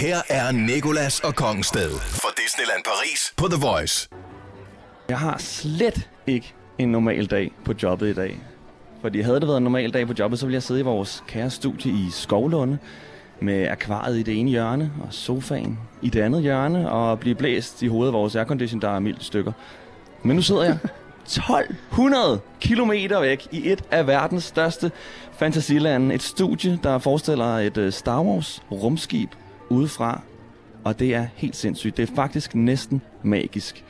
Her er Nikolas og Kongsted for Disneyland Paris på The Voice. Jeg har slet ikke en normal dag på jobbet i dag. Fordi havde det været en normal dag på jobbet, så ville jeg sidde i vores kære studie i Skovlunde med akvariet i det ene hjørne og sofaen i det andet hjørne og blive blæst i hovedet af vores aircondition, der er mildt stykker. Men nu sidder jeg 1200 kilometer væk i et af verdens største fantasilande. Et studie, der forestiller et øh, Star Wars rumskib udefra. Og det er helt sindssygt. Det er faktisk næsten magisk.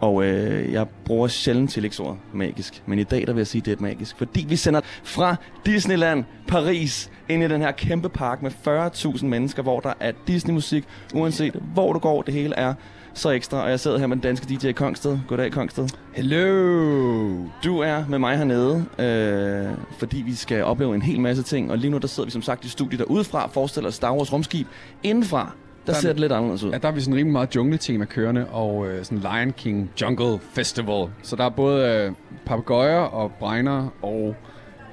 Og øh, jeg bruger sjældent tillægsordet magisk. Men i dag der vil jeg sige, at det er magisk. Fordi vi sender fra Disneyland Paris ind i den her kæmpe park med 40.000 mennesker, hvor der er Disney-musik, uanset hvor du går, det hele er så ekstra. Og jeg sidder her med den danske DJ Kongsted. Goddag, Kongsted. Hello! Du er med mig hernede, øh, fordi vi skal opleve en hel masse ting. Og lige nu der sidder vi som sagt i studiet derudefra, forestiller Star Wars rumskib. Indenfra, der, Der- ser det lidt anderledes ud. Ja, der er vi sådan rimelig meget jungle-tema kørende, og øh, sådan Lion King Jungle Festival. Så der er både øh, papegøjer og bregner, og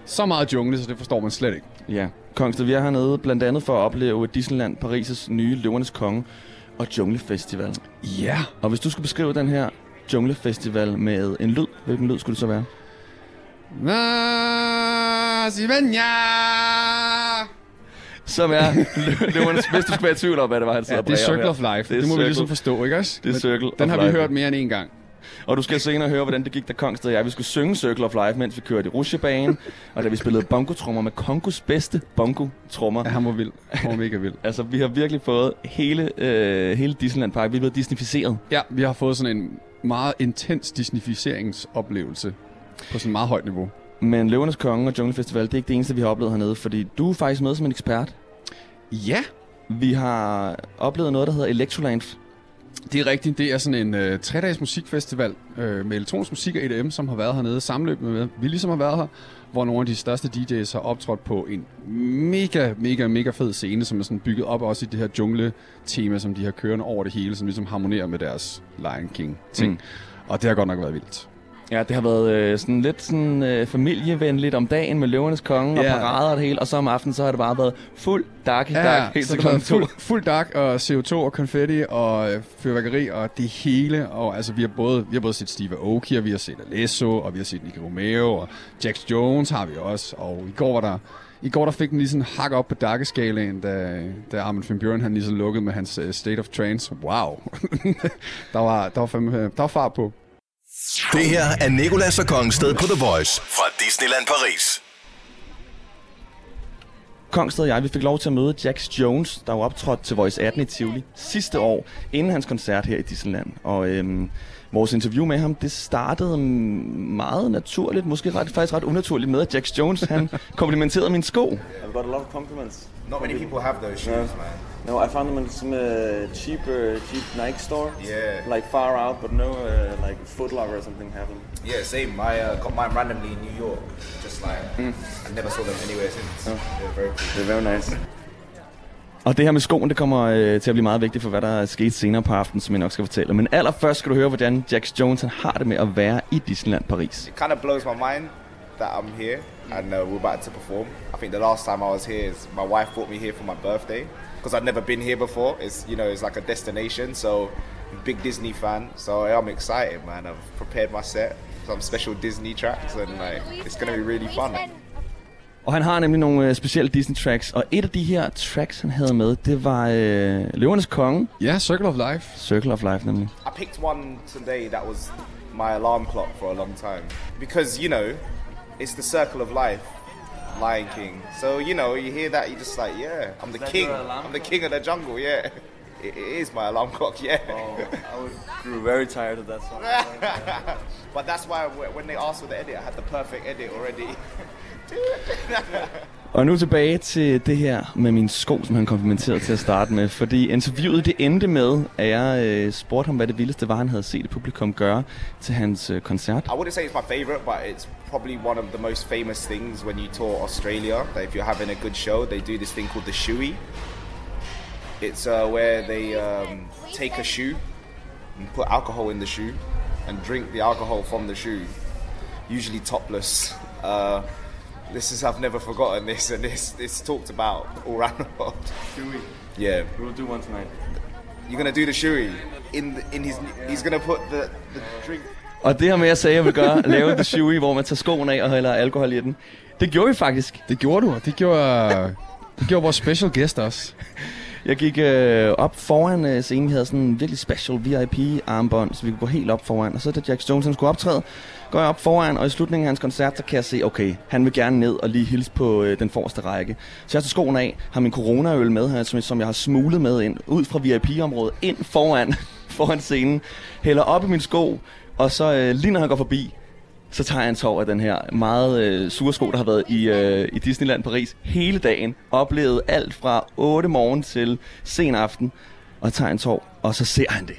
så meget jungle, så det forstår man slet ikke. Ja, Kongsted, vi er hernede blandt andet for at opleve Disneyland Paris' nye Løvernes Konge og Junglefestival. Ja. Og hvis du skulle beskrive den her Junglefestival med en lyd, hvilken lyd skulle det så være? Yeah. Som er lø- løvernes, hvis du skulle være i tvivl om, hvad det var, han sidder Ja, det er Circle of Life. Det Det, må vi Circle- ligesom forstå, ikke også? Det er Men Circle Den har vi Life. hørt mere end en gang. Og du skal senere høre, hvordan det gik, da Kongsted og jeg vi skulle synge Circle of Life, mens vi kørte i rusjebanen, og da vi spillede bongotrummer med Kongos bedste bongo-trummer. Ja, han var vild. Han var mega vild. Altså, vi har virkelig fået hele, øh, hele Disneyland Park. Vi er blevet disneyficeret. Ja, vi har fået sådan en meget intens disneyficeringsoplevelse på sådan et meget højt niveau. Men Løvernes Konge og Junglefestival, det er ikke det eneste, vi har oplevet hernede, fordi du er faktisk med som en ekspert. Ja, Vi har oplevet noget, der hedder Electroland. Det er rigtigt. Det er sådan en øh, tre-dages musikfestival øh, med elektronisk musik og EDM, som har været hernede sammenløb med, vi ligesom har været her, hvor nogle af de største DJ's har optrådt på en mega, mega, mega fed scene, som er sådan bygget op også i det her jungle-tema, som de har kørende over det hele, som ligesom harmonerer med deres Lion King-ting. Mm. Og det har godt nok været vildt. Ja, det har været øh, sådan lidt sådan, øh, familievenligt om dagen med Løvernes Konge Ja. og parader og det hele, og så om aftenen, så har det bare været fuld dark ja, dark, helt så det har været fuld, fuld dark og CO2 og konfetti og øh, fyrværkeri og det hele. Og altså, vi har både, vi har både set Steve Aoki, og vi har set Alesso, og vi har set Nicky Romeo, og Jax Jones har vi også. Og i går var der, i går der fik den lige sådan hak op på darkeskalaen, da, da Armin van Buren han lige så lukkede med hans uh, State of Trance. Wow. der, var, der, var fandme, der var fart på. Det her er Nikolas og Kongsted på The Voice fra Disneyland Paris. Kongsted og jeg, vi fik lov til at møde Jax Jones, der var optrådt til Voice 18 i Tivoli sidste år, inden hans koncert her i Disneyland. Og øhm, vores interview med ham, det startede meget naturligt, måske ret, faktisk ret unaturligt med, at Jax Jones, han komplimenterede min sko. I've got a lot of compliments. Not many people have those shoes, man. No, I found them in some uh, cheaper, cheap Nike store. Yeah. Like far out, but no, uh, like Foot Locker or something have them. Yeah, same. I uh, got mine randomly in New York. Just like I never saw them anywhere since. They're very cool. Er very nice. Og det her med skoen, det kommer øh, til at blive meget vigtigt for, hvad der er sket senere på aftenen, som jeg nok skal fortælle. Men allerførst skal du høre, hvordan Jax Jones han har det med at være i Disneyland Paris. It kind of blows my mind that I'm here and uh, we're about to perform. I think the last time I was here is my wife brought me here for my birthday because I'd never been here before. It's you know it's like a destination. So big Disney fan. So I'm excited, man. I've prepared my set, some special Disney tracks, and like it's gonna be really fun. Og han har nemlig nogle øh, specielle Disney tracks, og et af de her tracks, han havde med, det var øh, Løvernes Konge, Ja, Circle of Life. Circle of Life nemlig. I picked one today that was my alarm clock for a long time because you know it's the circle of life, Lion King. So you know you hear that you're just like yeah, I'm the king. I'm the king of the jungle. Yeah, it, it is my alarm clock. Yeah. Oh, I grew very tired of that song. but that's why when they asked for the edit, I had the perfect edit already. Og nu tilbage til det her med min sko, som han komplimenterede til at starte med. Fordi interviewet det endte med, at jeg øh, spurgte ham, hvad det vildeste var, han havde set et publikum gøre til hans øh, koncert. I wouldn't say it's my favorite, but it's probably one of the most famous things when you tour Australia. That if you're having a good show, they do this thing called the shoey. It's uh, where they um, take a shoe and put alcohol in the shoe and drink the alcohol from the shoe, usually topless. Uh, this is I've never forgotten this, and this it's talked about all around the world. Yeah, We'll do one tonight. you're gonna do the shui in the, in his. He's gonna put the the drink. Og det her med, at jeg sagde, at jeg vil gøre, lave the shoey, hvor man tager skoen af og hælder alkohol i den. Det gjorde vi faktisk. Det gjorde du, og det gjorde, det gjorde vores special guest også. Jeg gik øh, op foran øh, scenen. Vi havde sådan en virkelig special VIP-armbånd, så vi kunne gå helt op foran. Og så da Jack Jones han skulle optræde, går jeg op foran, og i slutningen af hans koncert, så kan jeg se, okay, han vil gerne ned og lige hilse på øh, den forreste række. Så jeg tager skoen af, har min coronaøl med her, som, som jeg har smuglet med ind, ud fra VIP-området, ind foran, foran scenen, hælder op i min sko, og så øh, lige når han går forbi, så tager jeg en tår af den her meget øh, sure sko, der har været i, øh, i Disneyland Paris hele dagen. Oplevet alt fra 8 morgen til sen aften. Og tager en tår, og så ser han det.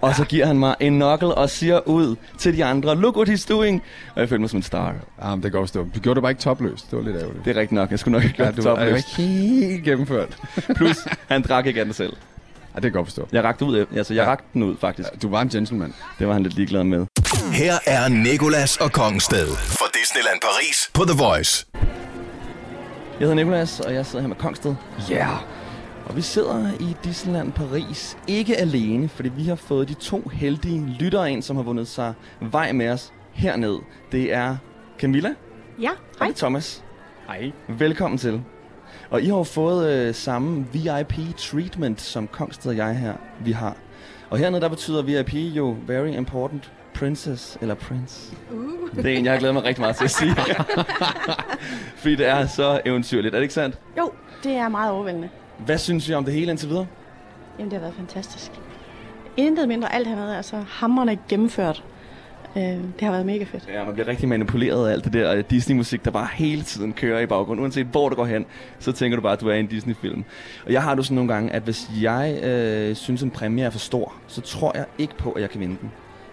Og så giver han mig en knuckle og siger ud til de andre, look what he's doing. Og jeg føler mig som en star. Ja, men det går stå. Du gjorde det bare ikke topløst. Det var lidt ærgerligt. Det er rigtigt nok. Jeg skulle nok ikke Ja, gøre du det topløst. ikke helt gennemført. Plus, han drak ikke af den selv. Ja, det kan jeg godt forstå. Jeg rakte ud, altså jeg Ja. rakte den ud faktisk. Du var en gentleman. Det var han lidt ligeglad med. Her er Nikolas og Kongsted fra Disneyland Paris på The Voice. Jeg hedder Nikolas, og jeg sidder her med Kongsted. Ja. Yeah. Og vi sidder i Disneyland Paris, ikke alene, fordi vi har fået de to heldige lyttere ind, som har vundet sig vej med os herned. Det er Camilla Ja, og hej. det er Thomas. Hej. Velkommen til. Og I har jo fået øh, samme VIP-treatment, som Kongsted og jeg her, vi har. Og hernede, der betyder VIP jo Very Important Princess, eller Prince. Uh. Det er en, jeg har glædet mig rigtig meget til at sige. fordi det er så eventyrligt, er det ikke sandt? Jo, det er meget overvældende. Hvad synes I om det hele indtil videre? Jamen, det har været fantastisk. Intet mindre alt hernede er så hammerne gennemført. Øh, det har været mega fedt. Ja, man bliver rigtig manipuleret af alt det der Disney-musik, der bare hele tiden kører i baggrunden. Uanset hvor du går hen, så tænker du bare, at du er i en Disney-film. Og jeg har det sådan nogle gange, at hvis jeg øh, synes, en præmie er for stor, så tror jeg ikke på, at jeg kan vinde den.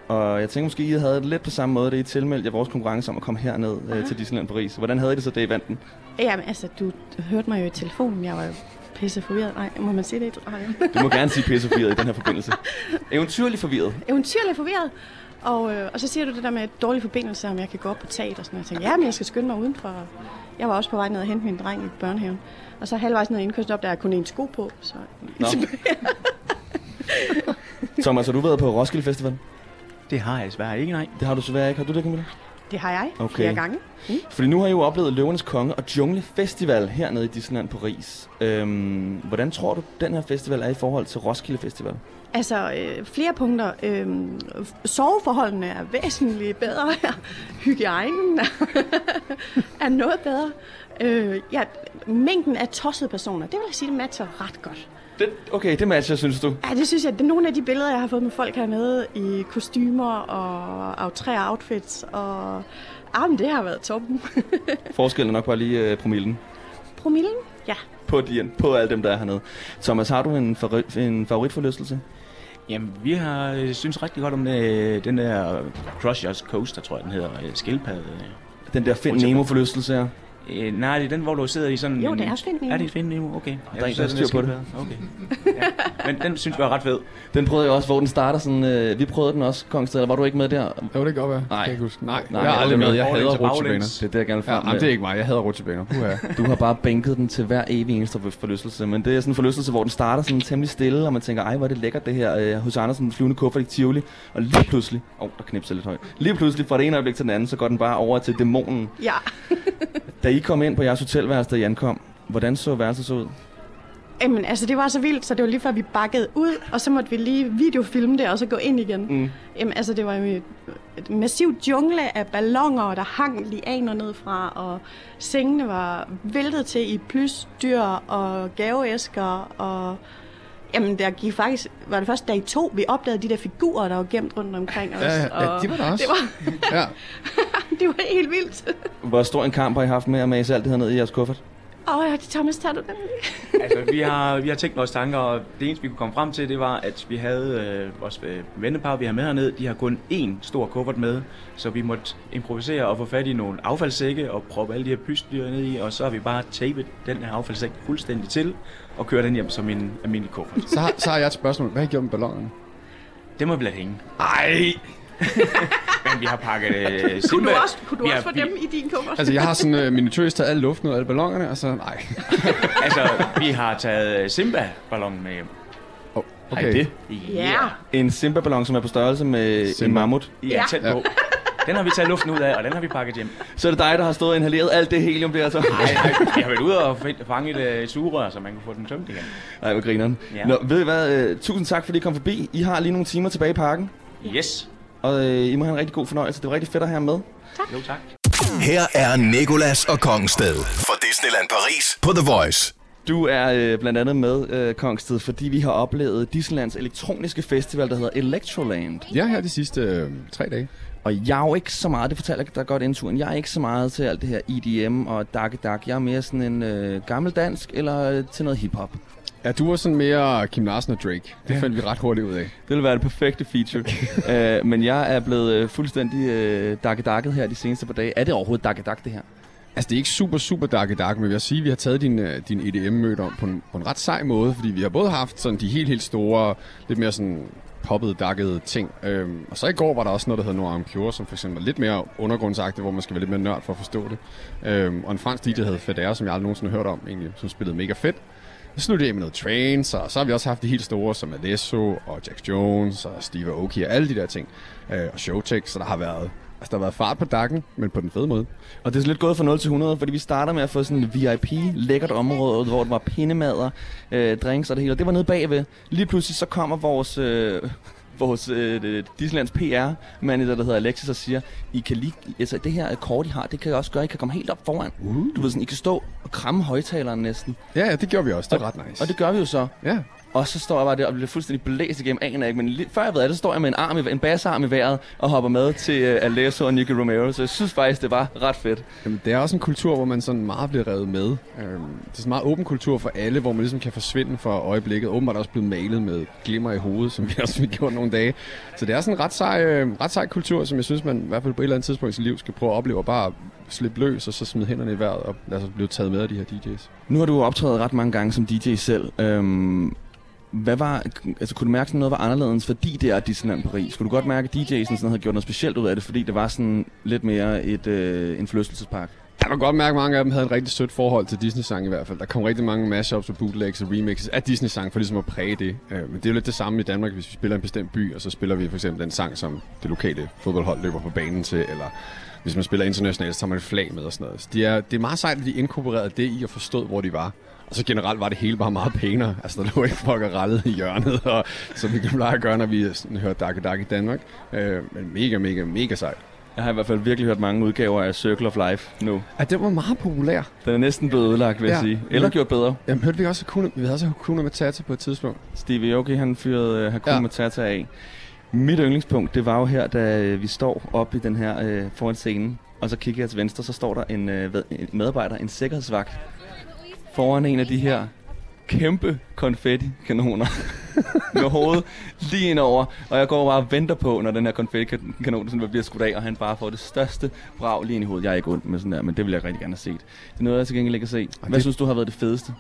Og jeg tænker måske, I havde det lidt på samme måde, da I tilmeldte jer vores konkurrence om at komme herned øh, til Disneyland Paris. Hvordan havde I det så, da I vandt den? Jamen, altså, du hørte mig jo i telefonen. Jeg var jo pisse forvirret. Nej, må man sige det? radioen? Du må gerne sige pisse forvirret i den her forbindelse. Eventyrligt forvirret. Eventyrligt forvirret. Og, øh, og så siger du det der med dårlig forbindelse, om jeg kan gå op på taget og sådan noget. Jeg tænkte, ja, men jeg skal skynde mig udenfor. Jeg var også på vej ned og hente min dreng i børnehaven. Og så halvvejs ned i indkørslen op, der er kun én sko på. Så Nå. Thomas, har du været på Roskilde Festival? Det har jeg desværre ikke, nej. Det har du desværre ikke. Har du det, Camilla? det har jeg Okay. flere gange. Mm. Fordi nu har I jo oplevet Løvernes Konge og Jungle Festival hernede i Disneyland Paris. Øhm, hvordan tror du, den her festival er i forhold til Roskilde Festival? Altså, øh, flere punkter. Øh, soveforholdene er væsentligt bedre her. Hygiejnen er, er noget bedre. Øh, ja, mængden af tossede personer, det vil jeg sige, det matcher ret godt. Det, okay, det matcher, synes du? Ja, det synes jeg, det er nogle af de billeder, jeg har fået med folk hernede i kostymer og aftræ outfits. Og ah, men det har været toppen. Forskellen er nok bare lige øh, promillen Promillen? Ja. på, de, på alle dem, der er hernede. Thomas, har du en, favori, en favoritforlystelse? Jamen, vi har øh, synes rigtig godt om øh, den der Crushers Coaster, tror jeg, den hedder. Øh, skildpadde. Den der Find. Nemo-forlystelse her. Øh, nej, det er den, hvor du sidder i sådan Jo, en... det er Find Nemo. Er det Find Nemo? Okay. der er en, der har styr på det. Okay. Ja. Men den synes vi var ret fed. Den prøvede jeg også, hvor den starter sådan... Øh, vi prøvede den også, Kongsted, eller var du ikke med der? Jo, det kan godt være. Nej. Det kan jeg ikke huske. Nej, Nej, jeg er aldrig med. Jeg hader rutsjebaner. Det er det, jeg gerne vil Ja, frem jamen, med. det er ikke mig. Jeg hader rutsjebaner. Du har bare bænket den til hver evig eneste for- forlystelse. Men det er sådan en forlystelse, hvor den starter sådan temmelig stille, og man tænker, ej, hvor er det lækkert det her. Øh, hos Andersen, flyvende kuffert i Tivoli. Og lige pludselig, åh, oh, der knipser lidt højt. Lige pludselig, fra det ene øjeblik til den anden, så går den bare over til dæmonen. Ja. Da I kom ind på jeres hotelværelse, da I ankom, hvordan så værelset så ud? Jamen, altså, det var så vildt, så det var lige før, vi bakkede ud, og så måtte vi lige videofilme det, og så gå ind igen. Mm. Jamen, altså, det var et, et massivt jungle af ballonger, der hang lianer ned fra, og sengene var væltet til i plysdyr og gaveæsker, og jamen, der gik faktisk, var det først dag to, vi opdagede de der figurer, der var gemt rundt omkring os. Ja, ja, ja, og de var der også. Det var, Ja. det var helt vildt. Hvor stor en kamp har I haft med at mase alt det her ned i jeres kuffert? Åh, oh, Thomas, tager du den? altså, vi har, vi har tænkt vores tanker, og det eneste, vi kunne komme frem til, det var, at vi havde øh, vores øh, vennepar, vi har med hernede, de har kun én stor kuffert med, så vi måtte improvisere og få fat i nogle affaldssække og proppe alle de her pysdyr ned i, og så har vi bare tapet den her affaldssæk fuldstændig til og kørt den hjem som en almindelig kuffert. Så, har, så har jeg et spørgsmål. Hvad har I gjort med ballonerne? Det må vi lade hænge. Ej! Men vi har pakket øh, Kunne Simba. du også, kunne du vi også har, få dem i din kuffert? Altså, jeg har sådan uh, minutøst taget alle luften ud af alle ballongerne, og så nej. altså, vi har taget øh, Simba-ballonen med hjem. Oh, Ej, det. Ja. En Simba-ballon, som er på størrelse med Simba. en mammut. Ja, Ja. tæt på. Den har vi taget luften ud af, og den har vi pakket hjem. Så er det dig, der har stået og inhaleret alt det helium der, så. Nej, vi har været ude og fange et, øh, et sugerør, så man kunne få den tømt igen. Nej, hvor grineren. Ja. Nå, ved I hvad? Uh, tusind tak, fordi I kom forbi. I har lige nogle timer tilbage i parken. Yes. Og uh, I må have en rigtig god fornøjelse. Det var rigtig fedt at have med. Jo, tak. Her er Nikolas og Kongsted fra Disneyland Paris på The Voice. Du er øh, blandt andet med, øh, Kongsted, fordi vi har oplevet Disneylands elektroniske festival, der hedder Electroland. Ja, her de sidste øh, tre dage. Og jeg er jo ikke så meget, det fortæller dig godt indturen, jeg er ikke så meget til alt det her EDM og Dark Dark. Jeg er mere sådan en øh, gammeldansk eller øh, til noget hiphop. Ja, du var sådan mere Kim Larsen og Drake. Det ja. fandt vi ret hurtigt ud af. Det vil være det perfekte feature. øh, men jeg er blevet øh, fuldstændig øh, dark darket her de seneste par dage. Er det overhovedet dark det her? Altså, det er ikke super, super dark dark, men jeg vil sige, at vi har taget din, din EDM-møde om på en, på en ret sej måde, fordi vi har både haft sådan de helt, helt store, lidt mere sådan poppede, dakkede ting. Øhm, og så i går var der også noget, der hedder Noir Cure, som for eksempel var lidt mere undergrundsagtigt, hvor man skal være lidt mere nørd for at forstå det. Øhm, og en fransk DJ, der hed Federe, som jeg aldrig nogensinde har hørt om, egentlig, som spillede mega fedt. Så sluttede jeg med noget Trains, og så har vi også haft de helt store, som Alesso og Jack Jones og Steve Aoki og alle de der ting. Øh, og Showtech, så der har været Altså, der har været fart på dakken, men på den fede måde. Og det er så lidt gået fra 0 til 100, fordi vi starter med at få sådan et VIP, lækkert område, hvor der var pindemader, øh, drinks og det hele. Og det var nede bagved. Lige pludselig så kommer vores, øh, vores øh, Disneylands PR-manager, der hedder Alexis, og siger, I kan lige, altså det her kort, I har, det kan også gøre, I kan komme helt op foran. Uh. Du ved sådan, I kan stå og kramme højtaleren næsten. Ja, ja, det gjorde vi også. Det er ret nice. Og det gør vi jo så. Ja. Og så står jeg bare der og bliver fuldstændig blæst igennem, aner ikke. Men lige, før jeg ved det, så står jeg med en, arm i, en bassarm i vejret og hopper med til uh, Alesso og Nicky Romero. Så jeg synes faktisk, det var ret fedt. Jamen, det er også en kultur, hvor man sådan meget bliver revet med. Øhm, det er sådan en meget åben kultur for alle, hvor man ligesom kan forsvinde for øjeblikket. Åbenbart også blevet malet med glimmer i hovedet, som vi også har gjort nogle dage. Så det er sådan en ret sej, øh, ret sej kultur, som jeg synes, man i hvert fald på et eller andet tidspunkt i sit liv skal prøve at opleve og bare slippe løs og så smide hænderne i vejret og lade sig blive taget med af de her DJ's. Nu har du optrådt ret mange gange som DJ selv. Øhm, hvad var, altså kunne du mærke, at noget var anderledes, fordi det er Disneyland Paris? Kunne du godt mærke, at DJ'en sådan havde gjort noget specielt ud af det, fordi det var sådan lidt mere et, øh, en forlystelsespark? Jeg kan godt mærke, at mange af dem havde en rigtig sødt forhold til Disney-sang i hvert fald. Der kom rigtig mange mashups og bootlegs og remixes af Disney-sang for ligesom at præge det. Øh, Men det er jo lidt det samme i Danmark, hvis vi spiller en bestemt by, og så spiller vi for eksempel den sang, som det lokale fodboldhold løber på banen til, eller hvis man spiller internationalt, så tager man et flag med og sådan noget. Så det er, det er meget sejt, at de inkorporerede det i og forstod, hvor de var. Og så generelt var det hele bare meget pænere. Altså, der lå ikke folk og rallede i hjørnet, og, som vi kan pleje at gøre, når vi sådan, hører Dark Dark i Danmark. Øh, men mega, mega, mega sejt. Jeg har i hvert fald virkelig hørt mange udgaver af Circle of Life nu. Ja, den var meget populær. Den er næsten blevet ødelagt, vil jeg Ja. sige. Eller Men- gjort bedre. Jamen, hørte vi også Hakuna, vi havde også Hakuna Matata på et tidspunkt. Stevie Aoki, han fyrede uh, Hakuna Ja. Matata af. Mit yndlingspunkt, det var jo her, da øh, vi står oppe i den her øh, foran scenen, og så kigger jeg til venstre, så står der en, øh, medarbejder, en sikkerhedsvagt, foran en af de her kæmpe konfetti-kanoner med hovedet lige ind over, og jeg går bare og venter på, når den her konfetti-kanon sådan bliver skudt af, og han bare får det største brag lige ind i hovedet. Jeg er ikke ondt med sådan der, men det vil jeg rigtig gerne have set. Det er noget, jeg til gengæld ikke har set. Hvad det- synes du har været det fedeste?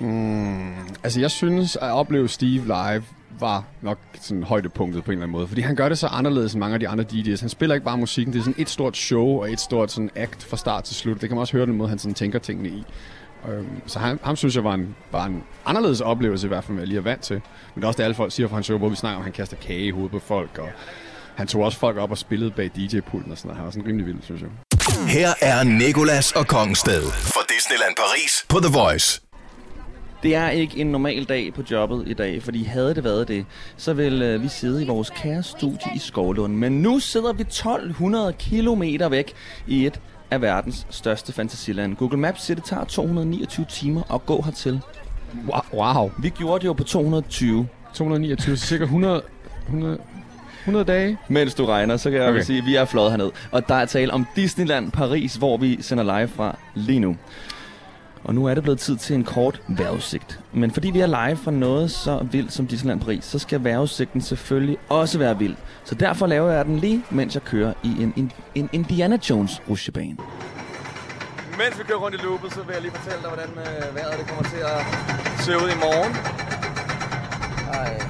Mm, altså, jeg synes, at opleve Steve live var nok sådan højdepunktet på en eller anden måde. Fordi han gør det så anderledes end mange af de andre DJ's. Han spiller ikke bare musikken, det er sådan et stort show og et stort sådan act fra start til slut. Det kan man også høre den måde, han sådan tænker tingene i. Øhm, så han, ham synes jeg var en, var en anderledes oplevelse i hvert fald, hvad jeg lige er vant til. Men det er også det, alle folk siger fra hans show, hvor vi snakker om, at han kaster kage i hovedet på folk. Og han tog også folk op og spillede bag DJ-pulten og sådan noget. Han var sådan rimelig vild, synes jeg. Her er Nikolas og Kongsted fra Disneyland Paris på The Voice. Det er ikke en normal dag på jobbet i dag, fordi havde det været det, så ville øh, vi sidde i vores kære studie i Skovlund. Men nu sidder vi 1200 kilometer væk i et af verdens største fantasiland. Google Maps siger, det tager 229 timer at gå hertil. Wow. wow. Vi gjorde det jo på 220. 229, så cirka 100, 100, 100 dage. Mens du regner, så kan jeg. Okay. sige, at vi er fløjet herned. Og der er tale om Disneyland Paris, hvor vi sender live fra lige nu. Og nu er det blevet tid til en kort vejrudsigt. Men fordi vi er live fra noget så vildt som Disneyland Paris, så skal vejrudsigten selvfølgelig også være vild. Så derfor laver jeg den lige, mens jeg kører i en, en, en Indiana Jones rutsjebane. Mens vi kører rundt i loopet, så vil jeg lige fortælle dig, hvordan øh, vejret det kommer til at se ud i morgen. Ej.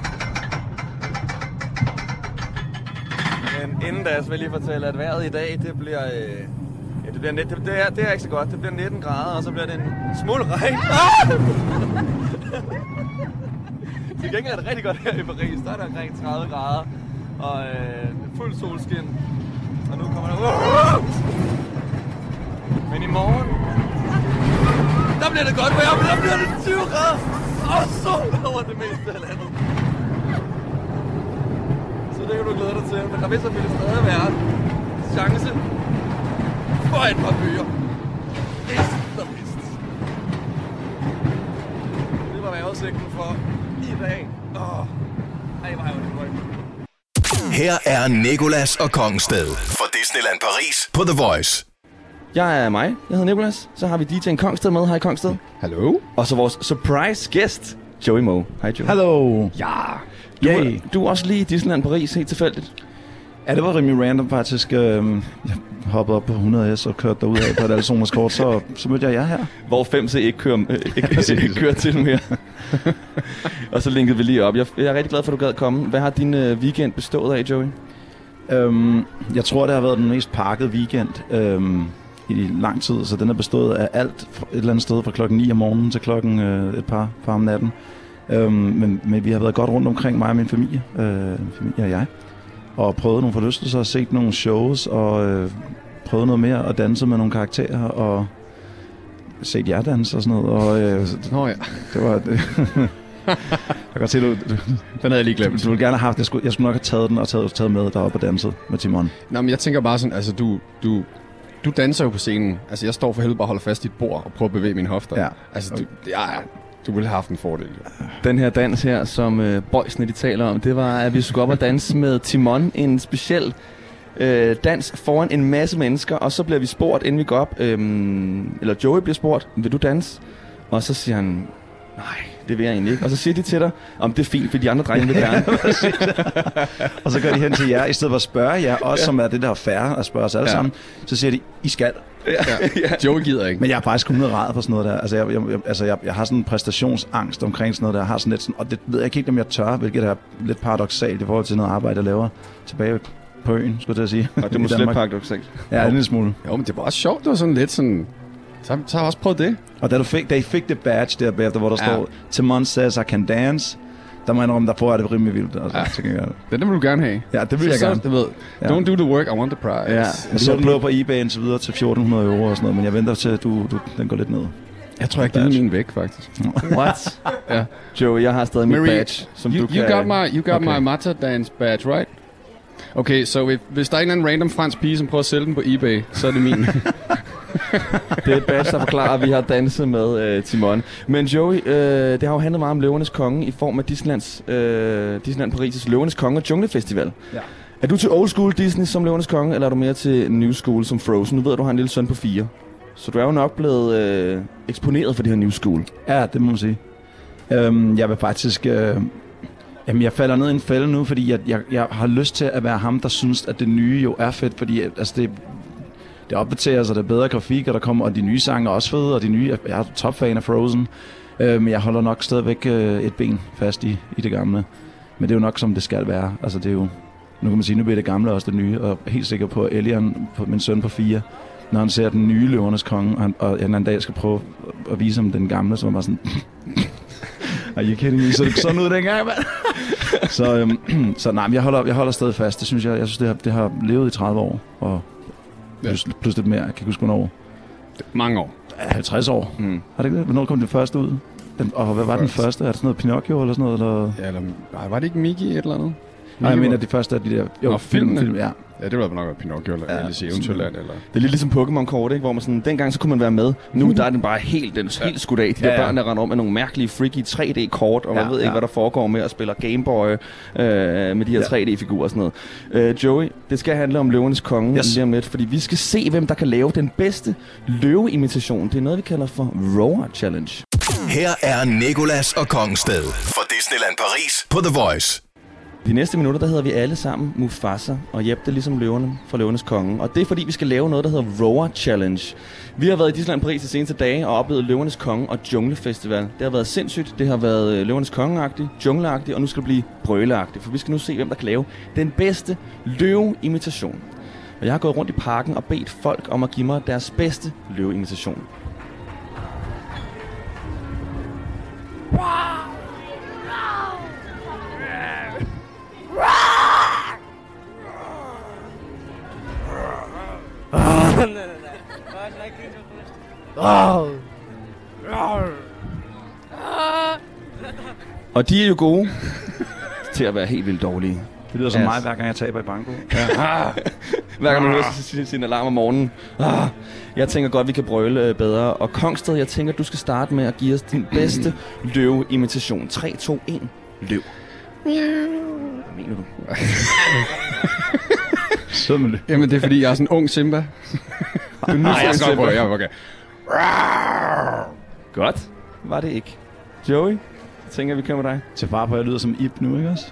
Men Inden da, så vil jeg lige fortælle, at vejret i dag, det bliver... Øh, ja, det, bliver net, det, det, er, det er ikke så godt. Det bliver 19 grader, og så bliver det en smule regn. Ah! Til gengæld er det rigtig godt her i Paris. Der er der omkring 30 grader, og øh, fuld solskin. Og nu kommer der... Uh! Men i morgen, der bliver det godt vejr, men der bliver det 20 grader. Og sol over det meste af landet. Så det kan du glæde dig til. Men der vil selvfølgelig stadig være chance for et par byer. Vist og vist. Det var vejrudsigten for i dag. Åh, oh. ej, hvor er det godt. Her er Nikolas og Kongsted fra Disneyland Paris på The Voice. Jeg er mig. Jeg hedder Nikolas. Så har vi DJ'en Kongsted med. Hej Kongsted. Hallo? Og så vores surprise gæst, Joey Moe. Hej Joey. Hallo. Ja. Du, Yay. du er også lige i Disneyland Paris, helt tilfældigt. Ja, det var rimelig random faktisk. Øhm, Jeg hoppede op på 100 S og kørte derud af på et Alzoners kort, så, så mødte jeg jer her. Hvor 5C ikke kører, øh, ikke, ikke kører til mere. og så linkede vi lige op. Jeg, jeg er rigtig glad for, at du gad komme. Hvad har din øh, weekend bestået af, Joey? Øhm, jeg tror, det har været den mest pakkede weekend øhm, i lang tid, så den er bestået af alt et eller andet sted fra klokken 9 om morgenen til klokken øh, et par, par om natten. Øhm, men, men vi har været godt rundt omkring mig og min familie, øh, min familie og jeg, og prøvet nogle forlystelser, set nogle shows, og øh, prøvet noget mere at danse med nogle karakterer, og set jer danse og sådan noget. Og, øh, Nå ja, det var... Det, jeg kan godt se, du, du, den havde jeg lige glemt. du, du ville gerne have haft, jeg skulle, jeg skulle nok have taget den og taget, taget med deroppe og danset med Timon. Nå, men jeg tænker bare sådan, altså du, du, du danser jo på scenen. Altså jeg står for helvede bare og holder fast i et bord og prøver at bevæge mine hofter. Ja. Altså du, ja, du ville have haft en fordel. Jo. Den her dans her, som øh, boysene de taler om, det var, at vi skulle op og danse med Timon. En speciel øh, dans foran en masse mennesker. Og så bliver vi spurgt, inden vi går op, øh, eller Joey bliver spurgt, vil du danse? Og så siger han, nej, det vil jeg egentlig ikke. Og så siger de til dig, om det er fint, for de andre drenge vil gerne. Og så går de hen til jer, i stedet for at spørge jer, os som er det der er færre at spørge os alle Ja. ja. sammen, så siger de, I skal. Ja. Joe gider ikke. Men jeg er faktisk 100 rad på sådan noget der. Altså, jeg, jeg, altså jeg, jeg har sådan en præstationsangst omkring sådan noget der. Jeg har sådan lidt sådan, og det ved jeg ikke helt, om jeg tør, hvilket er lidt paradoxalt i forhold til noget arbejde, jeg laver tilbage på øen, skulle jeg sige. Og det er måske lidt paradoxalt. Ja, en lille smule. Jo, men det var også sjovt. Det var sådan lidt sådan... Så, så har jeg også prøvet det. Og da, du fik, da I fik det badge der bagefter, hvor der Ja. ja. står, Timon says I can dance, der må jeg indrømme, der får jeg det rimelig vildt. Altså, Ja. tænker jeg. Det, det vil du gerne have. ja, det vil jeg så, gerne. Du ved, Ja. don't do the work, I want the prize. Ja. Jeg så den lå på eBay indtil videre til 1400 euro og sådan noget, men jeg venter til, at du, du, den går lidt ned. Jeg tror, jeg giver min væk, faktisk. What? Ja. Joey, jeg har stadig mit Marie, badge, som you, du kan... you got my, you got Okay. my Mata Dance badge, right? Okay, så if, hvis der er en eller anden random fransk pige, som prøver at sælge den på eBay, så er det min. Det er badge, der forklarer, at vi har danset med øh, Timon. Men Joey, øh, det har jo handlet meget om Løvernes Konge i form af Disneylands, øh, Disneyland Paris' Løvernes Konge og Junglefestival. Ja. Er du til old school Disney som Løvernes Konge, eller er du mere til new school som Frozen? Nu ved jeg, du har en lille søn på fire. Så du er jo nok blevet øh, eksponeret for det her new school. Ja, det må man sige. Øhm, jeg vil faktisk... Øh, jamen, jeg falder ned i en fælde nu, fordi jeg, jeg, jeg har lyst til at være ham, der synes, at det nye jo er fedt, fordi altså, det, det opdaterer sig, der er bedre grafik, og der kommer, og de nye sange er også fede, og de nye, jeg er topfan af Frozen, øh, men jeg holder nok stadigvæk øh, et ben fast i, i det gamle. Men det er jo nok, som det skal være. Altså, det er jo, nu kan man sige, nu bliver det gamle også det nye, og jeg er helt sikker på, at Elian, på min søn på fire, når han ser den nye løvernes konge, og, han, og en anden dag skal prøve at- vise ham den gamle, så var bare sådan... Are you kidding me? Så det sådan ud dengang, mand? så, øhm, så nej, men jeg holder, jeg holder stadig fast. Det synes jeg, jeg synes, det har, det har levet i 30 år, og plus, plus lidt mere. Jeg kan ikke huske, hvornår. Mange år. Ja, 50 år. Mm. Har det ikke det? Hvornår kom den første ud? Den, og hvad var den Først. første? Er det sådan noget Pinocchio eller sådan noget? Eller? Ja, eller, nej, var det ikke Mickey et eller andet? Nej, jeg mener, var- de første af de der... Jo, Nå, film, filmene. film, ja. Ja, det var nok være Pinocchio eller Ja, ja, Alice i Eventyrland. Eller... Det er lidt ligesom Pokémon-kort, ikke? hvor man sådan, dengang så kunne man være med. Nu der er den bare helt, den er helt skudt af. De der Ja, ja. børn, der render om med nogle mærkelige freaky 3D-kort, og man Ja, ved ikke, ja. hvad der foregår med at spille Gameboy øh, med de her Ja. 3D-figurer og sådan noget. Øh, Joey, det skal handle om løvernes konge Yes. lige om lidt, fordi vi skal se, hvem der kan lave den bedste løveimitation. Det er noget, vi kalder for Roar Challenge. Her er Nikolas og Kongsted fra Disneyland Paris på The Voice. De næste minutter, der hedder vi alle sammen Mufasa, og Jeb, det er ligesom løverne fra Løvernes Konge. Og det er fordi, vi skal lave noget, der hedder Roar Challenge. Vi har været i Disneyland Paris de seneste dage og oplevet Løvernes Konge og Junglefestival. Det har været sindssygt, det har været øh, Løvernes Konge-agtigt, jungleagtigt, og nu skal det blive brøleagtigt. For vi skal nu se, hvem der kan lave den bedste løveimitation. Og jeg har gået rundt i parken og bedt folk om at give mig deres bedste løveimitation. Og de er jo gode til at være helt vildt dårlige. Det lyder som Ja. mig, hver gang jeg taber i banko. Hver gang man hører sin, sin alarm om morgenen. Ah, jeg tænker godt, vi kan brøle øh, bedre. Og Kongsted, jeg tænker, du skal starte med at give os din bedste løve-imitation. 3, 2, 1, løv. Hvad mener du? Sød med det. Jamen, det er fordi, jeg er sådan en ung Simba. Du Nej, jeg skal prøve. Jeg, okay. Godt. Var det ikke. Joey, jeg tænker, vi kommer med dig. Til far på, jeg lyder som Ip nu, ikke også?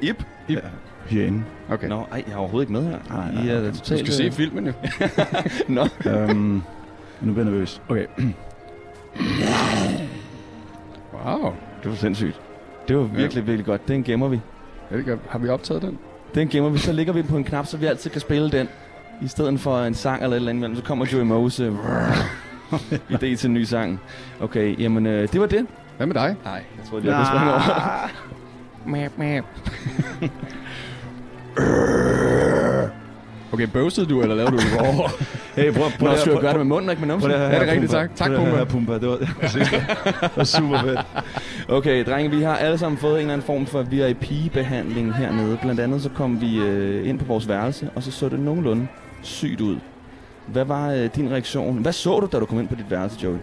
Ip. Ja, herinde. okay. Nå, ej, jeg er overhovedet ikke med her. Nej, I nej, er okay. totalt... Du skal se filmen jo. Nå. øhm, nu bliver jeg nervøs. Okay. Wow. Det var sindssygt. Det var virkelig, virkelig godt. Den gemmer vi. Ja, det gør- Har vi optaget den? Den gemmer vi. Så ligger vi på en knap, så vi altid kan spille den. I stedet for en sang eller et eller andet så kommer Joey Mose. Idé til en ny sang. Okay, jamen øh, det var det. Hvad med dig? Nej, jeg tror, det er det, springe over. Map, map. Okay, bøvsede du, eller lavede du en raw? Hey, prøv, prøv, Nå, jeg gøre det med munden, ikke med numsen? Ja, det er rigtigt, tak. Tak, Pumba. Det var, det det var super fedt. Okay, drenge, vi har alle sammen fået en eller anden form for VIP-behandling hernede. Blandt andet så kom vi øh, ind på vores værelse, og så så det nogenlunde sygt ud. Hvad var øh, din reaktion? Hvad så du, da du kom ind på dit værelse, Joey?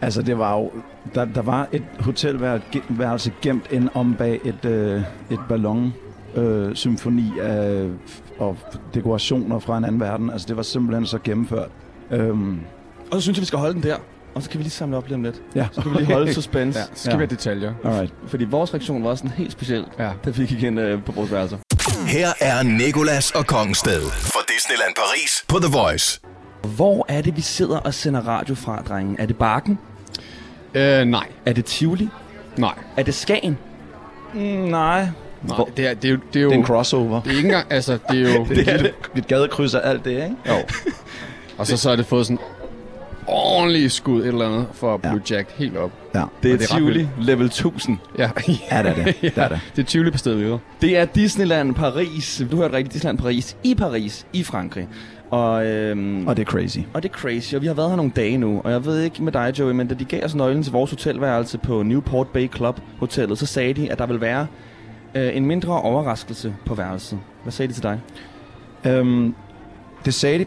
Altså, det var jo... Der, der var et hotelværelse gemt ind om bag et, øh, et ballon øh, symfoni af, og dekorationer fra en anden verden. Altså, det var simpelthen så gennemført. Øhm, Og så synes jeg, vi skal holde den der. Og så kan vi lige samle op lige om lidt. ja, Så kan vi lige holde suspense. Ja, så skal Ja. vi have detaljer. alright. Fordi vores reaktion var sådan helt speciel, Ja. da vi gik ind øh, på vores værelse. Her er Nikolas og Kongsted for Disneyland Paris på The Voice. Hvor er det, vi sidder og sender radio fra, drengen? Er det Barken? Øh, nej. Er det Tivoli? Nej. Er det Skagen? Mm, nej. Nej, Hvor- det er, det er jo... Det er, jo, Det er en crossover. det er ikke engang... Altså, det er jo... Det er et, et gadekryds af alt det, ikke? Jo. Og så, så er det fået sådan ordentligt skud et eller andet for at blive Ja. jacked helt op. Ja, Det er, det er Tivoli level 1000. Ja, ja det er det. det, er det. det er Tivoli på stedet videre. Det er Disneyland Paris. Du hørte rigtigt, Disneyland Paris i Paris, i Frankrig. Og, øhm, Og det er crazy. og det er crazy, og vi har været her nogle dage nu. Og jeg ved ikke med dig, Joey, men da de gav os nøglen til vores hotelværelse på Newport Bay Club hotellet, så sagde de, at der vil være øh, en mindre overraskelse på værelset. Hvad sagde de til dig? Øhm, det sagde de,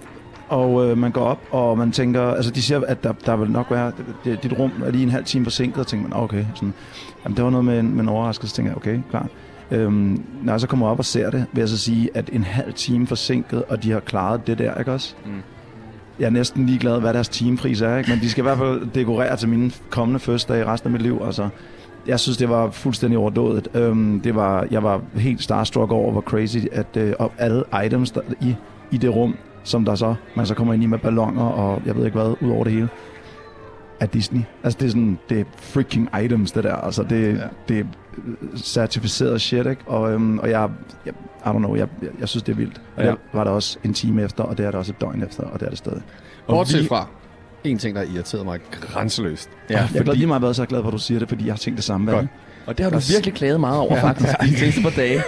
og øh, man går op, og man tænker, altså de siger, at der, der vil nok være, det, dit rum er lige en halv time forsinket, og tænker man, okay, sådan, jamen det var noget med en, med en overraskelse, tænker jeg, okay, klart. Øhm, når jeg så kommer op og ser det, vil jeg så sige, at en halv time forsinket, og de har klaret det der, ikke også? Mm. Jeg er næsten ligeglad, hvad deres timepris er, ikke? men de skal i hvert fald dekorere til mine kommende fødselsdage resten af mit liv. Altså, jeg synes, det var fuldstændig overdået. Øhm, det var, jeg var helt starstruck over, hvor crazy, at øh, alle items der, i, i det rum, som der så, man så kommer ind i med ballonger og jeg ved ikke hvad, ud over det hele, er Disney. Altså det er sådan, det er freaking items, det der. Altså det, ja. Ja. det er certificeret shit, ikke? Og, øhm, og jeg, jeg, I don't know, jeg, jeg, jeg synes, det er vildt. Og Ja. det var der også en time efter, og det er der også et døgn efter, og det er det stadig. Bortset vi- fra en ting, der har irriteret mig grænseløst. Ja, jeg er glad, lige meget været så glad for, at du siger det, fordi jeg har tænkt det samme. Godt. Godt. Og det har du virkelig klaget meget over, faktisk, de seneste par dage.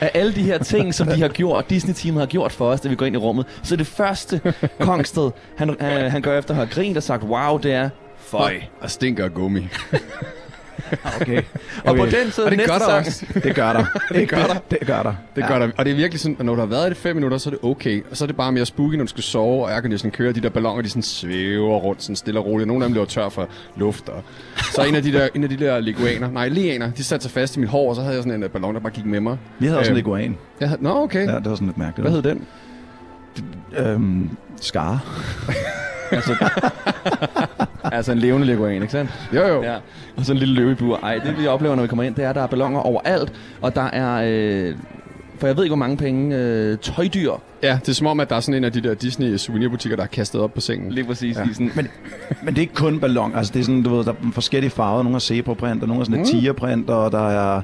Af alle de her ting, som de har gjort, Disney-teamet har gjort for os, da vi går ind i rummet, så det første Kongsted, han, han, han gør efter at have grint og sagt, wow, det er føj. Og stinker af gummi. Okay. Og på den så Og det næste gør der sang, også. Det gør der. Det gør der. Det gør der. Det gør der. Og det er virkelig sådan, at når du har været i det fem minutter, så er det okay. Og så er det bare mere spooky, når du skal sove, og aircondition kører, de der balloner, de sådan svæver rundt, sådan stille og roligt. Nogle af dem bliver tør for luft. Og så en af de der, en af de der leguaner, nej, lianer, de satte sig fast i mit hår, og så havde jeg sådan en øh, ballon, der bare gik med mig. Vi havde også en Øhm, leguan. Jeg havde, nå, okay. Ja, Ja. det var sådan lidt mærkeligt. Hvad hed den? Øhm, skare. altså, altså en levende leguan, ikke sandt? Jo, jo. Ja. Og så en lille løve i bur. Ej, det vi oplever, når vi kommer ind, det er, at der er ballonger overalt. Og der er, øh, for jeg ved ikke, hvor mange penge, øh, tøjdyr. Ja, det er som om, at der er sådan en af de der Disney souvenirbutikker, der er kastet op på sengen. Lige præcis. Ja. Sådan, Men, men det er ikke kun ballon. Altså, det er sådan, du ved, der er forskellige farver. Nogle er zebraprint, og nogle er sådan lidt Mm. tigerprint, og der er...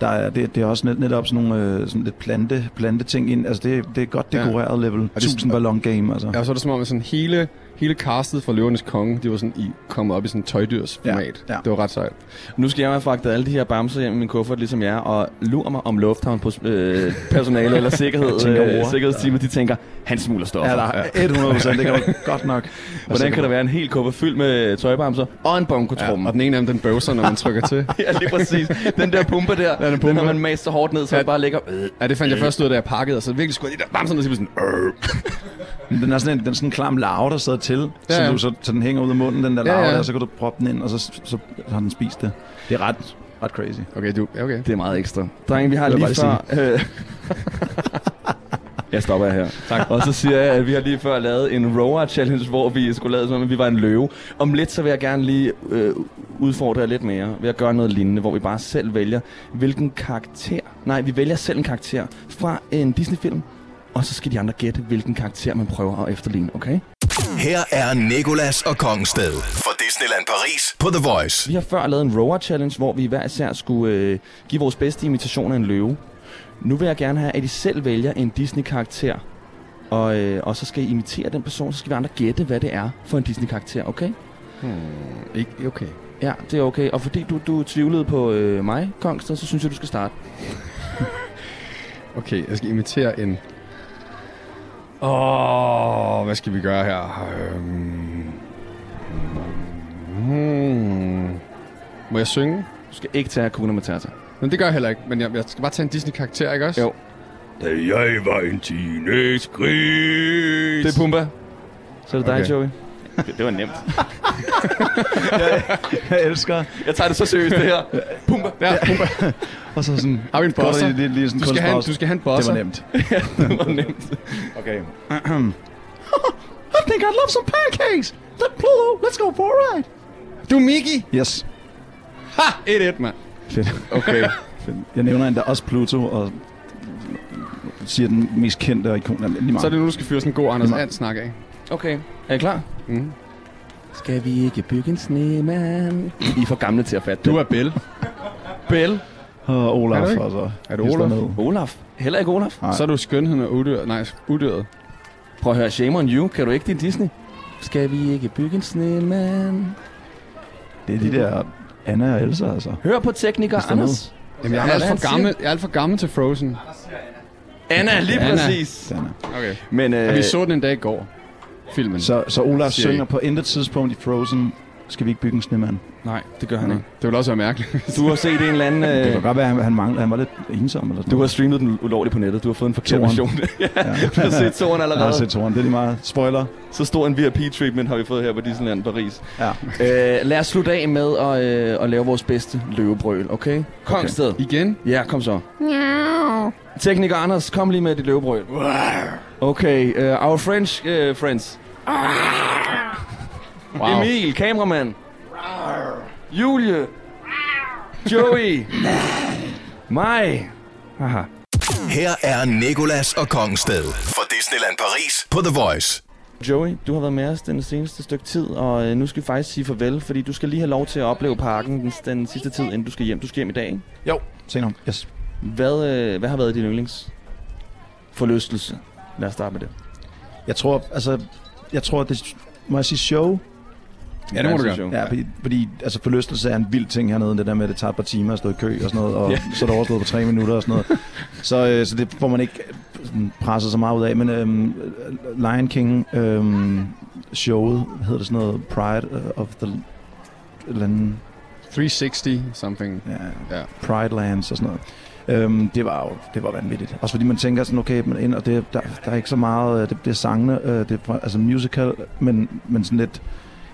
Der er, det, det er også net, netop sådan nogle øh, sådan lidt plante, plante ting ind. Altså det, det er godt Ja. dekoreret level. det- 1000 ballon game, altså. Ja, og så er det som om, at sådan hele, hele castet fra Løvernes Konge, de var sådan i, kommet op i sådan en tøjdyrsformat. Ja, ja. Det var ret sejt. Nu skal jeg have fragtet alle de her bamser hjem i min kuffert, ligesom jeg er, og lurer mig om lufthavn på øh, personale eller sikkerhed, tænker øh, sikkerhedsteamet, de tænker, han smugler stoffer. Ja, der er 100 procent. Det kan du godt nok. Hvordan kan der være en hel kuffert fyldt med tøjbamser og en Ja, bongotromme? og den ene af dem, den bøvser, når man trykker til. Ja, lige præcis. Den der pumpe der, den pumpe. den har man mast så hårdt ned, så Ja. jeg bare ligger... Øh. Ja, det fandt jeg først ud af, da jeg pakkede, og så virkelig skulle jeg de der bamser ned, og så sådan, øh. Den er sådan en, den er sådan en klam larve, der sidder til, Ja, så, ja. du, så, så den hænger ud af munden, den der Ja, larve ja. der, så kan du proppe den ind, og så, så, så har den spist det. Det er ret, ret crazy. Okay, du, ja, okay. Det er meget ekstra. Drenge, vi har lige bare før... Øh, jeg stopper her. Tak. Og så siger jeg, at vi har lige før lavet en rower challenge, hvor vi skulle lade som om, at vi var en løve. Om lidt, så vil jeg gerne lige øh, udfordre jer lidt mere ved at gøre noget lignende, hvor vi bare selv vælger, hvilken karakter... Nej, vi vælger selv en karakter fra en Disney-film, og så skal de andre gætte, hvilken karakter man prøver at efterligne, okay? Her er Nikolas og Kongensted fra Disneyland Paris på The Voice. Vi har før lavet en rower challenge, hvor vi hver især skulle øh, give vores bedste imitation af en løve. Nu vil jeg gerne have, at I selv vælger en Disney-karakter, og, øh, og så skal I imitere den person, så skal vi andre gætte, hvad det er for en Disney-karakter, okay? Ikke okay. Ja, det er okay. Og fordi du, du tvivlede på øh, mig, Kongsted, så synes jeg, du skal starte. Okay, jeg skal imitere en... Åh, oh, hvad skal vi gøre her? Øhm... Hmm. Må jeg synge? Du skal ikke tage Hakuna Matata. Men det gør jeg heller ikke, men jeg, jeg skal bare tage en Disney-karakter, ikke også? Jo. Da jeg var en teenage-gris. Det er Pumba. Så er det dig, Okay. Joey. Det, det var nemt. Jeg elsker. Jeg tager det så seriøst, det her. Pumba. Ja, Pumba. Og så sådan... Har vi en bosser? lige, lige, lige sådan Du skal, have du skal have en Det bosser. var nemt. det var nemt. Okay. I think I'd love some pancakes. Let Pluto, let's go for a ride. Du er Mickey. Yes. Ha! 1-1, mand. Fedt. Okay. Fedt. Jeg nævner endda også Pluto, og siger den mest kendte og ikon. Lige meget. Så er det nu, du skal fyre sådan en god Anders. And snak af. Okay. Er I klar? Mm. Skal vi ikke bygge en snemand? I er for gamle til at fatte Du det. er Bell. Bell. Og Olaf, Er du ikke? og så... Er slår Olaf? ned. Olaf. Heller ikke Olaf. Nej. Så er du skønheden og udyret. Nej, udyret. Prøv at høre, shame on you. Kan du ikke din Disney? Skal vi ikke bygge en snemand? Det er de der Anna og Elsa, altså. Hør på tekniker er Anders. Jamen, jeg er, Ja, alt for gammel, jeg er alt for gammel til Frozen. Anna, lige Anna. præcis. Anna. Okay. Men øh, Ja, vi så den en dag i går. Filmen. Så, så Olaf synger på intet tidspunkt i Frozen, skal vi ikke bygge en snemand. nej, det gør han Ja. ikke. Det vil også være mærkeligt. Du har set en eller anden... Det kan Øh, godt være, at han, manglede, han var lidt ensom eller sådan du har streamet den ulovligt på nettet. Du har fået en forkert Toren. version. ja, du har set toren Jeg har allerede. set toren, det er lige meget. Spoiler. Så stor en VIP-treatment har vi fået her på Disneyland Paris. Ja. Øh, lad os slutte af med at, øh, at lave vores bedste løvebrøl, okay? Kongsted. Okay. Igen? Ja, kom så. Tekniker Anders, kom lige med dit løvebrøl. Okay, uh, our French uh, friends. Wow. Emil, kameramand. Julie. Joey. Mig. Haha. Her er Nikolas og Kongensted fra Disneyland Paris på The Voice. Joey, du har været med os den seneste stykke tid, og øh, nu skal vi faktisk sige farvel, fordi du skal lige have lov til at opleve parken den, den sidste tid, inden du skal hjem. Du skal hjem i dag, ikke? Jo, senere. Yes. Hvad, øh, hvad har været din yndlings forlystelse? Lad os starte med det. Jeg tror, altså, jeg tror, det må jeg sige show. Ja, det må du gøre. Ja, fordi, fordi altså, forlystelse er en vild ting hernede. Det der med, at det tager et par timer at stå i kø og sådan noget, og Ja. så er det overstået på tre minutter og sådan noget. så, øh, så det får man ikke presset så meget ud af. Men øhm, Lion King øhm, showet, hedder det sådan noget, Pride øh, of the... Eller anden, 360 something. ja, Ja. Pride Lands og sådan noget. Øhm, det var jo det var vanvittigt. Også fordi man tænker sådan, okay, men ind, og det, der, der er ikke så meget, øh, det, det er sangene, øh, det er altså musical, men, men sådan lidt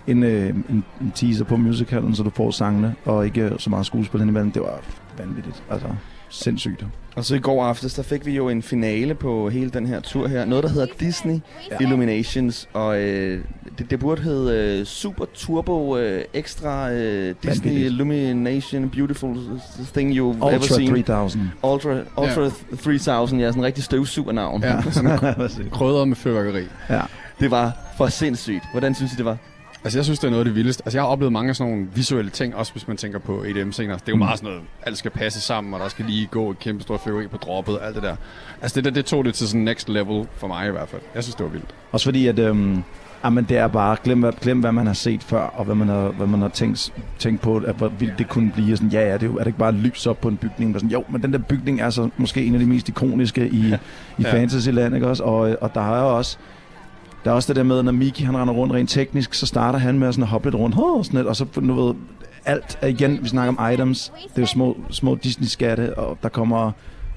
en, øh, en, en teaser på musicalen, så du får sangene, og ikke så meget skuespil indimellem. Det var vanvittigt. Altså, sindssygt. Og så i går aftes, der fik vi jo en finale på hele den her tur her. Noget, der hedder Disney ja. Illuminations. Og øh, det, det burde hedde øh, Super Turbo øh, Extra øh, Disney Vanvittigt. Illumination Beautiful Thing You've Ever Ultra Seen. 3000. Ultra, Ultra ja. 3000, ja, sådan en rigtig støvsugernavn. Ja, Præcis. krydret med fyrværkeri. ja. Det var for sindssygt. Hvordan synes I, det var? Altså, jeg synes, det er noget af det vildeste. Altså, jeg har oplevet mange af sådan nogle visuelle ting, også hvis man tænker på EDM-scener. Det er jo Mm. meget sådan noget, alt skal passe sammen, og der skal lige gå et kæmpe stort fyrværkeri på droppet, alt det der. Altså, det der, det tog det til sådan next level for mig i hvert fald. Jeg synes, det var vildt. Også fordi, at øhm, jamen, det er bare, glem, hvad- glem hvad man har set før, og hvad man har, hvad man har tænkt, tænkt på, at hvor vildt det kunne blive. Og Sådan, ja, ja, det er, jo, er det ikke bare lys op på en bygning? Og Sådan, jo, men den der bygning er så måske en af de mest ikoniske i, i Ja. Fantasyland, ikke også? Og, og der er jo også, der er også det der med, når Miki han render rundt rent teknisk, så starter han med at sådan at hoppe lidt rundt, oh, sådan lidt, og så nu ved, alt er igen, vi snakker om items, det er jo små, små Disney-skatte, og der kommer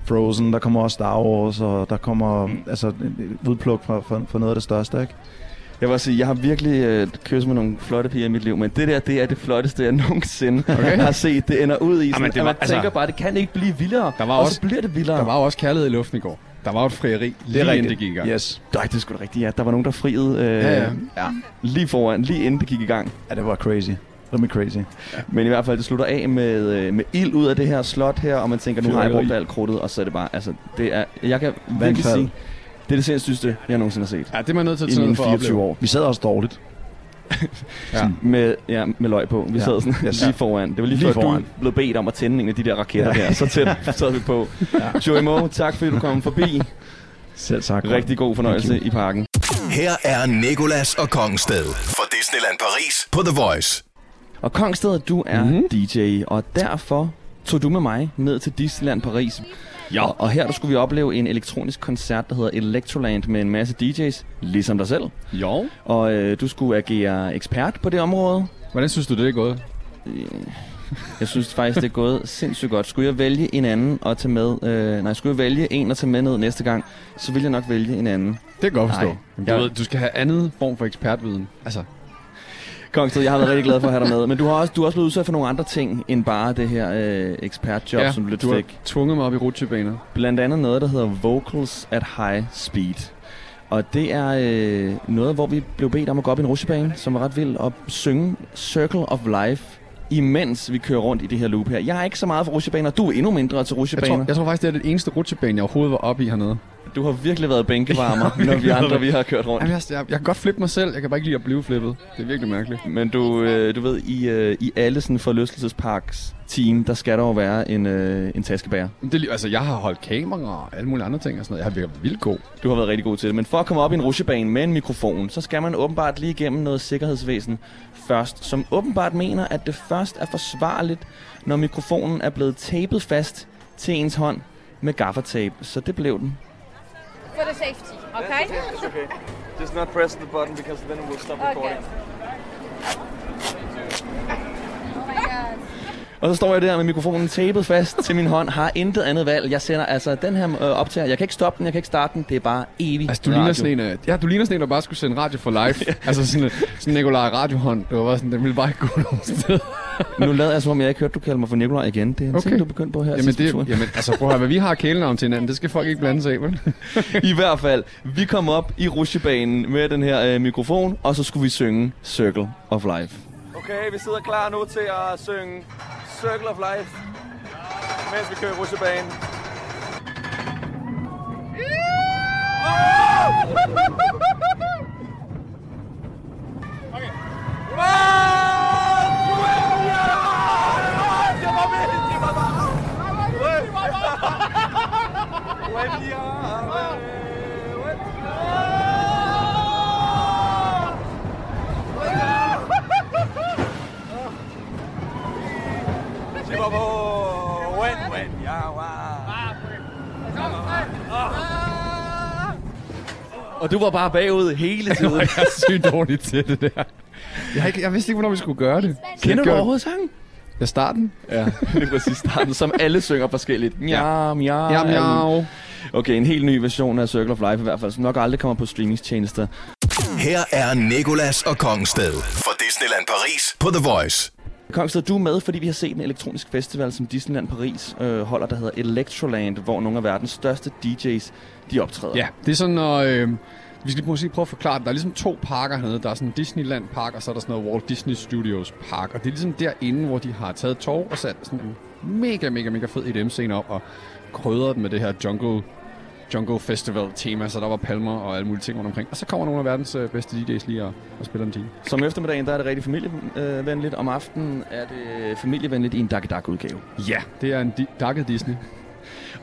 Frozen, der kommer også Star Wars, og der kommer mm. altså, udpluk fra, fra, fra noget af det største, ikke? Jeg vil også sige, jeg har virkelig øh, kysset med nogle flotte piger i mit liv, men det der, det er det flotteste, jeg nogensinde okay. har set. Det ender ud i sådan, Jamen, det at var- man tænker altså- bare, det kan ikke blive vildere. Der var og også- så bliver det vildere. Der var også kærlighed i luften i går. Der var jo et frieri, lige inden det gik i gang. Yes. Nej, det er sgu da rigtigt, ja. Der var nogen, der friede øh, Ja, ja. Ja. lige foran, lige inden det gik i gang. ja, det var crazy. Rimelig crazy. Men i hvert fald, det slutter af med, øh, med ild ud af det her slot her, og man tænker, nu har jeg brugt alt krudtet, og så er det bare, altså, det er, jeg kan virkelig sige, det er det sindssygste, jeg nogensinde har set. Ja, det er man nødt til at tage for at 24 opleve. år. Vi sad også dårligt. Ja. Med, ja, med løg på. Vi Ja. sad sådan Yes. lige foran. Det var lige, Lige før foran. du blev bedt om at tænde en af de der raketter Ja. der. Så tæt sad vi på. Ja. Joey Moe, tak fordi du kom forbi. Selv tak. Rigtig god fornøjelse i parken. Her er Nikolas og Kongsted fra Disneyland Paris på The Voice. Og Kongsted, du er Mhm. mm-hmm. DJ, og derfor tog du med mig ned til Disneyland Paris. Ja. Og, og her der skulle vi opleve en elektronisk koncert, der hedder Electroland med en masse DJ's, ligesom dig selv. Jo. Og øh, du skulle agere ekspert på det område. Hvordan synes du, det er gået? Jeg synes faktisk, det er gået sindssygt godt. Skulle jeg vælge en anden at tage med, øh, nej, skulle jeg vælge en at tage med ned næste gang, så vil jeg nok vælge en anden. Det kan godt forstå. Du, ved, du skal have andet form for ekspertviden. Altså, Kongsted, jeg har været rigtig glad for at have dig med. Men du har også, du har også blevet udsat for nogle andre ting, end bare det her øh, ekspertjob, ja, som du lidt du fik. tvunget mig op i rutsjebaner. Blandt andet noget, der hedder Vocals at High Speed. Og det er øh, noget, hvor vi blev bedt om at gå op i en rutsjebane, som var ret vild, og synge Circle of Life, imens vi kører rundt i det her loop her. Jeg er ikke så meget for rutsjebaner. Du er endnu mindre til Jeg rutsjebaner. tror, jeg tror faktisk, det er det eneste rutsjebane, jeg overhovedet var oppe i hernede. Du har virkelig været bænkevarmer, når vi andre vi har kørt rundt. Jamen, jeg, jeg, jeg kan godt flippe mig selv. Jeg kan bare ikke lide at blive flippet. Det er virkelig mærkeligt. Men du, øh, du ved, i, øh, i alle sådan forlystelsesparks team, der skal der jo være en, øh, en taskebærer. Men Det, altså, jeg har holdt kamera og alle mulige andre ting og sådan noget. Jeg har været vildt god. Du har været rigtig god til det. Men for at komme op i en rutsjebane med en mikrofon, så skal man åbenbart lige igennem noget sikkerhedsvæsen først, som åbenbart mener, at det først er forsvarligt, når mikrofonen er blevet tapet fast til ens hånd med gaffertape. Så det blev den. For the safety, okay? okay. Just not press the button, because then it will stop Okay. Og så står jeg der med mikrofonen tapet fast til min hånd, har intet andet valg. Jeg sender altså den her øh, optager. Jeg kan ikke stoppe den, jeg kan ikke starte den. Det er bare evigt Altså, du ligner sådan en, øh, ja, du ligner sådan en, der bare skulle sende radio for live. altså sådan, en- sådan Nikolaj radiohånd. Det var bare sådan, den ville bare ikke gå nogen sted. Nu lader jeg som om, jeg ikke hørte, du kalder mig for Nikolaj igen. Det er en Okay. ting, du er begyndt på her Jamen, det, turen. jamen, altså prøv at høre, hvad vi har kælenavn til hinanden, det skal folk ikke blande sig af, vel? I hvert fald, vi kom op i rutsjebanen med den her øh, mikrofon, og så skulle vi synge Circle of Life. Okay, vi sidder klar nu til at synge Circle of Life, mens vi kører rutsjebanen. Og du var bare bagud hele tiden. Jeg er sygt dårlig til det der. Jeg, har ikke, jeg vidste ikke, hvornår vi skulle gøre det. Kender du overhovedet sangen? Jeg starten? Ja, det er præcis starten, som alle synger forskelligt. Ja, ja, Jam, jam. Okay, en helt ny version af Circle of Life i hvert fald, som nok aldrig kommer på streamingstjenester. Her er Nikolas og Kongsted fra Disneyland Paris på The Voice. Kongsted, du er med, fordi vi har set en elektronisk festival, som Disneyland Paris øh, holder, der hedder Electroland, hvor nogle af verdens største DJ's de optræder. Ja, det er sådan, når... Øh, vi skal måske prøve at forklare det. Der er ligesom to parker hernede. Der er sådan en Disneyland Park, og så er der sådan noget Walt Disney Studios Park. Og det er ligesom derinde, hvor de har taget tog og sat sådan en mega, mega, mega fed EDM-scene op, og krydret den med det her jungle Jungle Festival tema, så der var palmer og alle mulige ting rundt omkring. Og så kommer nogle af verdens øh, bedste DJ's lige og, og spiller en time. Som eftermiddagen, der er det rigtig familievenligt. Om aftenen er det familievenligt i en Dark Dark udgave. Ja, det er en di- Darket Disney.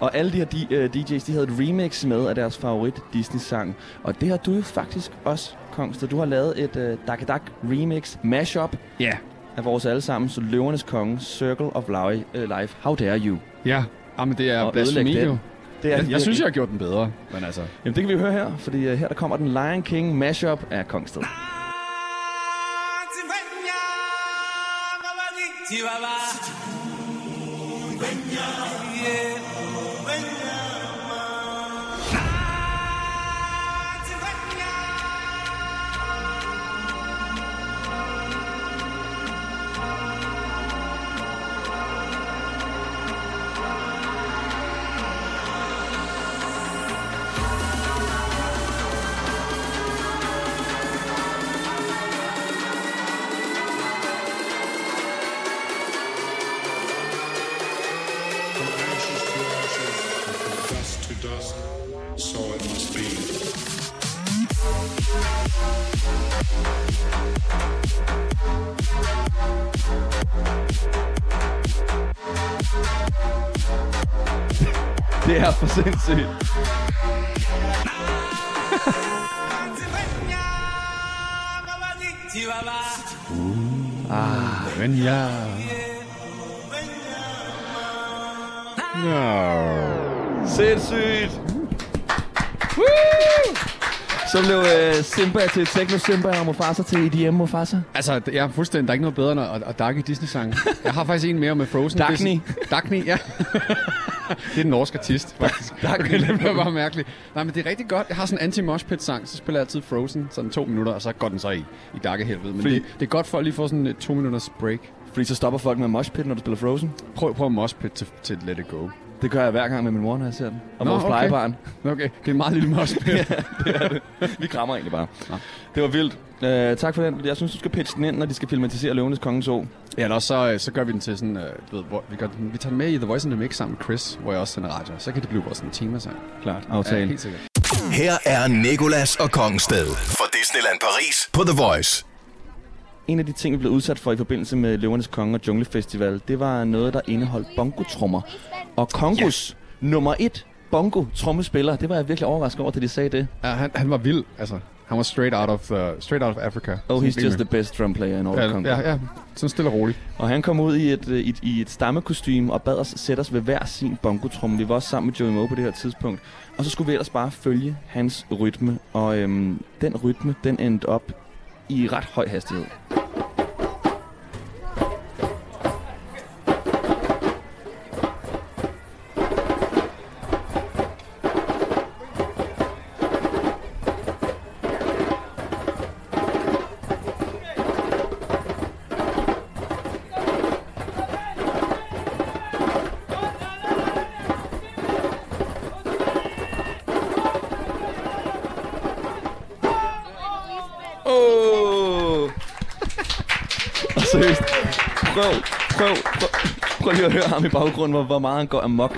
Og alle de her øh, DJ's, de havde et remix med af deres favorit Disney-sang. Og det har du jo faktisk også, Kongsted. Du har lavet et øh, Dark Dark remix mashup Ja. af vores allesammen, så Løvernes Konge, Circle of Life, øh. How dare you? Ja, Jamen, det er blasfemi jo. Det er Jeg, jeg synes, jeg har gjort den bedre, men altså... Jamen, det kan vi høre her, fordi øh, her der kommer den Lion King mashup af Kongsted. dust Det er for sindssygt. Ah, Men ja... Sindssygt! Woo! Så blev øh, Simba til Techno Simba og Mufasa til EDM Mufasa. Altså, jeg er fuldstændig... Der er ikke noget bedre end at, at dakke Disney-sange. Jeg har faktisk en mere med Frozen. Dagny. Dagny, ja. det er den norske artist, faktisk. Dagny. Okay, det bliver bare mærkeligt. Nej, men det er rigtig godt. Jeg har sådan en anti-mosh pit sang, så spiller jeg altid Frozen, sådan to minutter, og så går den så i, i dakkehelvede. Men Fordi- det, det, er godt for at lige få sådan et to minutters break. Fordi så stopper folk med mosh pit, når du spiller Frozen. Prøv, prøv at mosh pit til, til Let It Go. Det gør jeg hver gang med min mor, når jeg ser den. Og Nå, vores okay. plejebarn. Okay, det er en meget lille mosh pit. Vi krammer egentlig bare. Nå. Det var vildt. Uh, tak for den. Jeg synes, du skal pitche den ind, når de skal filmatisere Løvenes Kongens Å. Ja, eller også så, øh, så gør vi den til sådan, øh, du ved, hvor vi, gør den, vi tager den med i The Voice in the Mix sammen med Chris, hvor jeg også sender radio. Så kan det blive vores sådan temasang. Klart. Ja, Aftale. helt sikkert. Her er Nikolas og Kongsted fra Disneyland Paris på The Voice. En af de ting, vi blev udsat for i forbindelse med Løvernes Konge og Jungle Festival, det var noget, der indeholdt bongotrummer. Og Kongos nummer et bongo trommespiller, det var jeg virkelig overrasket over, da de sagde det. Ja, han, han var vild, altså. Han var straight out of, uh, straight out of Africa. Oh, he's just the best drum player in all the Congo. ja, ja, ja, sådan stille og roligt. Og han kom ud i et, øh, i et, i et stammekostyme og bad os sætte os ved hver sin bongotrumme. Vi var også sammen med Joey Moe på det her tidspunkt. Og så skulle vi ellers bare følge hans rytme. Og øhm, den rytme, den endte op i ret høj hastighed. At høre ham i baggrunden, hvor, hvor meget han går amok.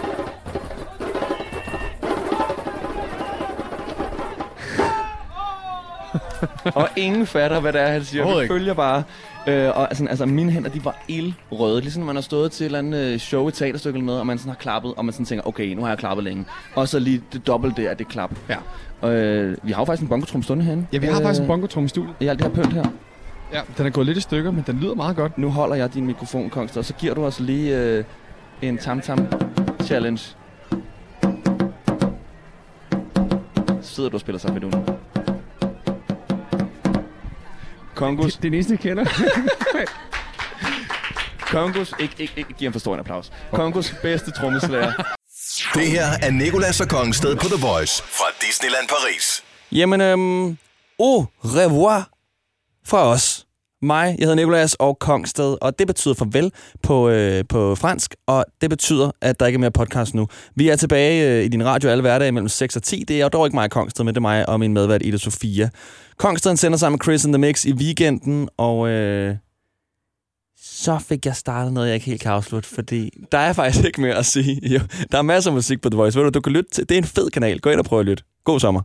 og ingen fatter, hvad det er, han siger. Overhovedet ikke. følger bare. Øh, og altså, altså, mine hænder, de var ildrøde. Ligesom man har stået til et eller andet øh, show, et teaterstykke eller noget, og man sådan har klappet, og man sådan tænker, okay, nu har jeg klappet længe. Og så lige det dobbelt der, det klap. Ja. Øh, vi har jo faktisk en bongotrum stående herinde. Ja, vi har Øh, faktisk en bongotrum i studiet. I alt det her pynt her. Ja, den er gået lidt i stykker, men den lyder meget godt. Nu holder jeg din mikrofon, Kongster, og så giver du os lige øh, en tam-tam-challenge. Sidder du og spiller sig ved nu? Kongos, Det er den eneste, jeg kender. Kongos, ikke, ikke, ikke giv ham for stor en applaus. Kongos bedste trommeslager. Det her er Nikolas og Kongsted på The Voice fra Disneyland Paris. Jamen, øhm, au revoir fra os. Mig, jeg hedder Nikolas og Kongsted, og det betyder farvel på, øh, på fransk, og det betyder, at der ikke er mere podcast nu. Vi er tilbage øh, i din radio alle hverdage mellem 6 og 10. Det er dog ikke mig, Kongsted, men det er mig og min medvært Ida Sofia. Kongsted sender sammen med Chris in the Mix i weekenden, og øh, så fik jeg startet noget, jeg ikke helt kan afslutte, fordi der er faktisk ikke mere at sige. Jo, der er masser af musik på The Voice. Ved du, du kan lytte til, det er en fed kanal. Gå ind og prøv at lytte. God sommer.